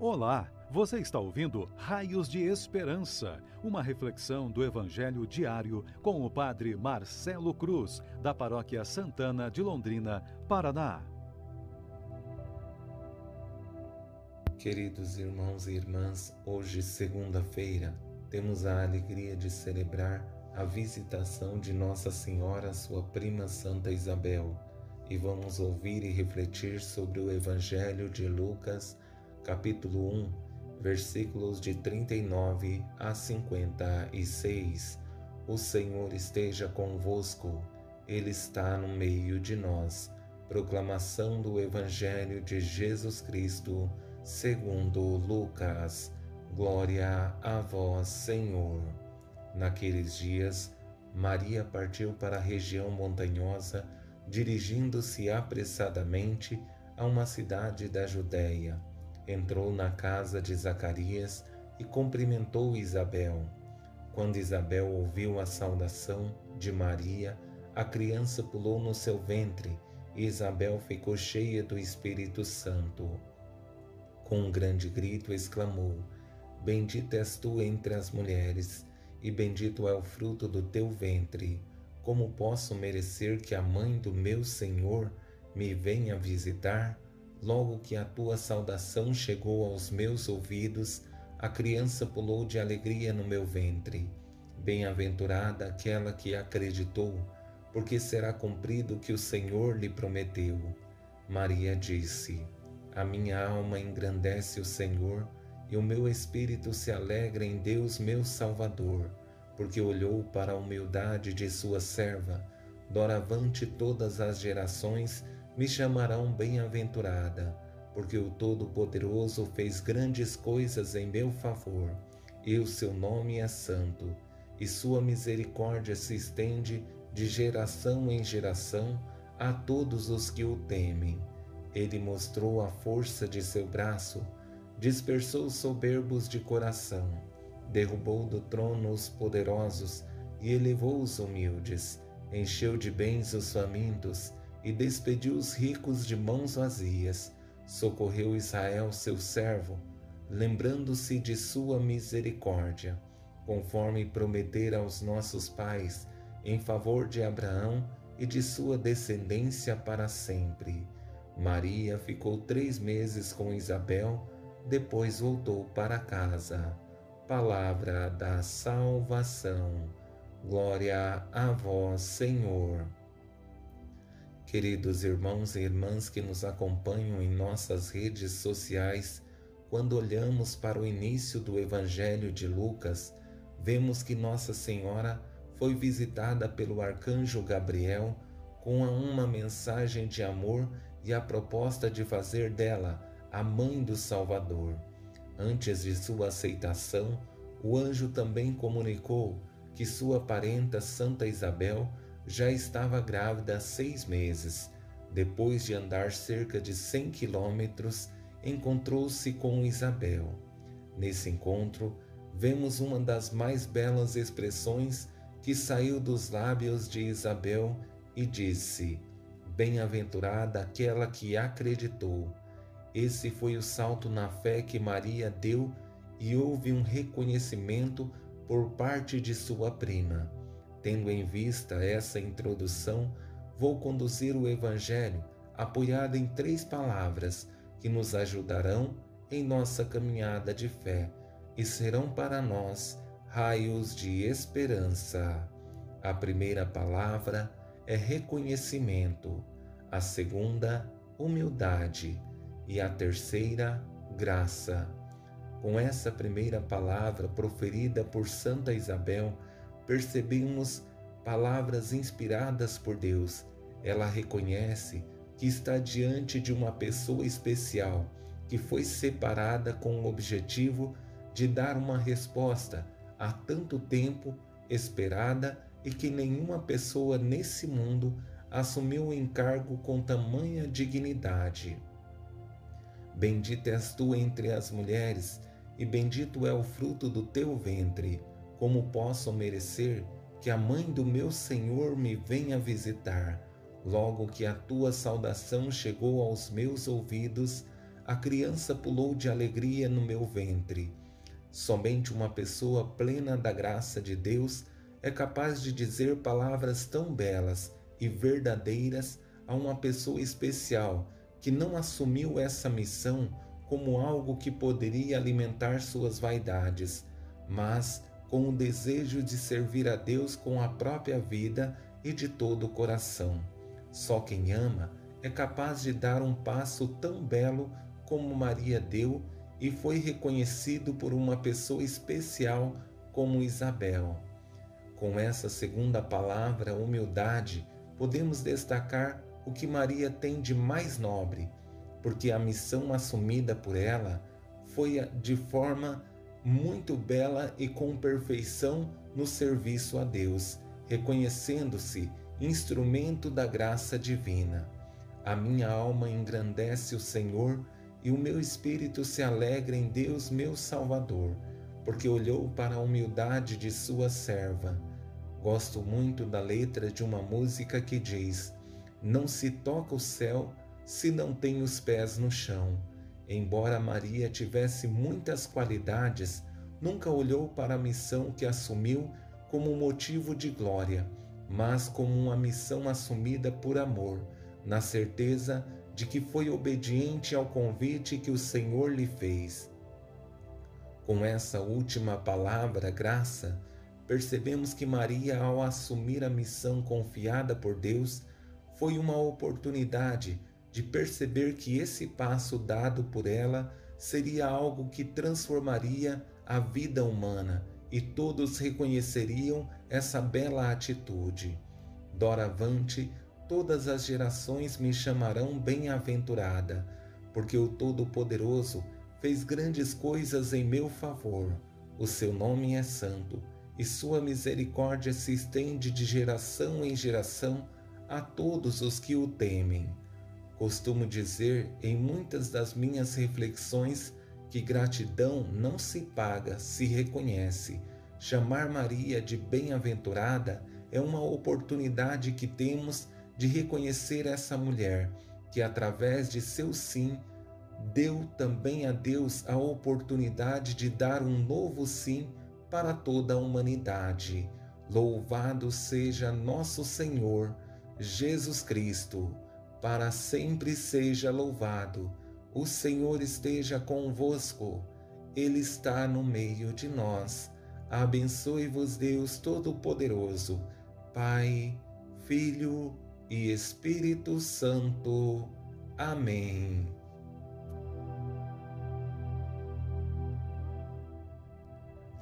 Olá, você está ouvindo Raios de Esperança, uma reflexão do Evangelho diário com o Padre Marcelo Cruz, da Paróquia Santana de Londrina, Paraná. Queridos irmãos e irmãs, hoje, segunda-feira, temos a alegria de celebrar a visitação de Nossa Senhora, sua prima Santa Isabel, e vamos ouvir e refletir sobre o Evangelho de Lucas capítulo 1, versículos de 39 a 56. O Senhor esteja convosco, Ele está no meio de nós. Proclamação do Evangelho de Jesus Cristo, segundo Lucas. Glória a vós, Senhor. Naqueles dias, Maria partiu para a região montanhosa, dirigindo-se apressadamente a uma cidade da Judéia entrou na casa de Zacarias e cumprimentou Isabel. Quando Isabel ouviu a saudação de Maria, a criança pulou no seu ventre e Isabel ficou cheia do Espírito Santo. Com um grande grito exclamou: Bendita és tu entre as mulheres, e bendito é o fruto do teu ventre. Como posso merecer que a mãe do meu Senhor me venha visitar? Logo que a tua saudação chegou aos meus ouvidos, a criança pulou de alegria no meu ventre. Bem-aventurada aquela que acreditou, porque será cumprido o que o Senhor lhe prometeu. Maria disse: A minha alma engrandece o Senhor, e o meu espírito se alegra em Deus, meu Salvador, porque olhou para a humildade de sua serva. Doravante todas as gerações me chamarão bem-aventurada, porque o Todo-Poderoso fez grandes coisas em meu favor, e o seu nome é santo, e sua misericórdia se estende de geração em geração a todos os que o temem. Ele mostrou a força de seu braço, dispersou os soberbos de coração, derrubou do trono os poderosos e elevou os humildes, encheu de bens os famintos e despediu os ricos de mãos vazias, socorreu Israel, seu servo, lembrando-se de sua misericórdia, conforme prometera aos nossos pais, em favor de Abraão e de sua descendência para sempre. Maria ficou três meses com Isabel, depois voltou para casa. Palavra da salvação. Glória a vós, Senhor. Queridos irmãos e irmãs que nos acompanham em nossas redes sociais, quando olhamos para o início do Evangelho de Lucas, vemos que Nossa Senhora foi visitada pelo arcanjo Gabriel com uma mensagem de amor e a proposta de fazer dela a mãe do Salvador. Antes de sua aceitação, o anjo também comunicou que sua parenta Santa Isabel já estava grávida há seis meses. Depois de andar cerca de 100 quilômetros, encontrou-se com Isabel. Nesse encontro, vemos uma das mais belas expressões que saiu dos lábios de Isabel e disse: Bem-aventurada aquela que acreditou. Esse foi o salto na fé que Maria deu e houve um reconhecimento por parte de sua prima. Tendo em vista essa introdução, vou conduzir o Evangelho apoiado em três palavras que nos ajudarão em nossa caminhada de fé e serão para nós raios de esperança. A primeira palavra é reconhecimento, a segunda, humildade e a terceira, graça. Com essa primeira palavra proferida por Santa Isabel, percebemos palavras inspiradas por Deus. Ela reconhece que está diante de uma pessoa especial que foi separada com o objetivo de dar uma resposta há tanto tempo esperada e que nenhuma pessoa nesse mundo assumiu o encargo com tamanha dignidade. Bendita és tu entre as mulheres, e bendito é o fruto do teu ventre. Como posso merecer que a mãe do meu Senhor me venha visitar? Logo que a tua saudação chegou aos meus ouvidos, a criança pulou de alegria no meu ventre. Somente uma pessoa plena da graça de Deus é capaz de dizer palavras tão belas e verdadeiras a uma pessoa especial que não assumiu essa missão como algo que poderia alimentar suas vaidades, mas com o desejo de servir a Deus com a própria vida e de todo o coração. Só quem ama é capaz de dar um passo tão belo como Maria deu e foi reconhecido por uma pessoa especial como Isabel. Com essa segunda palavra, humildade, podemos destacar o que Maria tem de mais nobre, porque a missão assumida por ela foi de forma muito bela e com perfeição no serviço a Deus, reconhecendo-se instrumento da graça divina. A minha alma engrandece o Senhor e o meu espírito se alegra em Deus, meu Salvador, porque olhou para a humildade de sua serva. Gosto muito da letra de uma música que diz: Não se toca o céu se não tem os pés no chão. Embora Maria tivesse muitas qualidades, nunca olhou para a missão que assumiu como motivo de glória, mas como uma missão assumida por amor, na certeza de que foi obediente ao convite que o Senhor lhe fez. Com essa última palavra, graça, percebemos que Maria, ao assumir a missão confiada por Deus, foi uma oportunidade de perceber que esse passo dado por ela seria algo que transformaria a vida humana e todos reconheceriam essa bela atitude. Doravante, todas as gerações me chamarão bem-aventurada, porque o Todo-Poderoso fez grandes coisas em meu favor. O seu nome é santo, e sua misericórdia se estende de geração em geração a todos os que o temem. Costumo dizer em muitas das minhas reflexões que gratidão não se paga, se reconhece. Chamar Maria de bem-aventurada é uma oportunidade que temos de reconhecer essa mulher que, através de seu sim, deu também a Deus a oportunidade de dar um novo sim para toda a humanidade. Louvado seja nosso Senhor Jesus Cristo para sempre seja louvado. O Senhor esteja convosco, Ele está no meio de nós. Abençoe-vos, Deus Todo-Poderoso, Pai, Filho e Espírito Santo. Amém.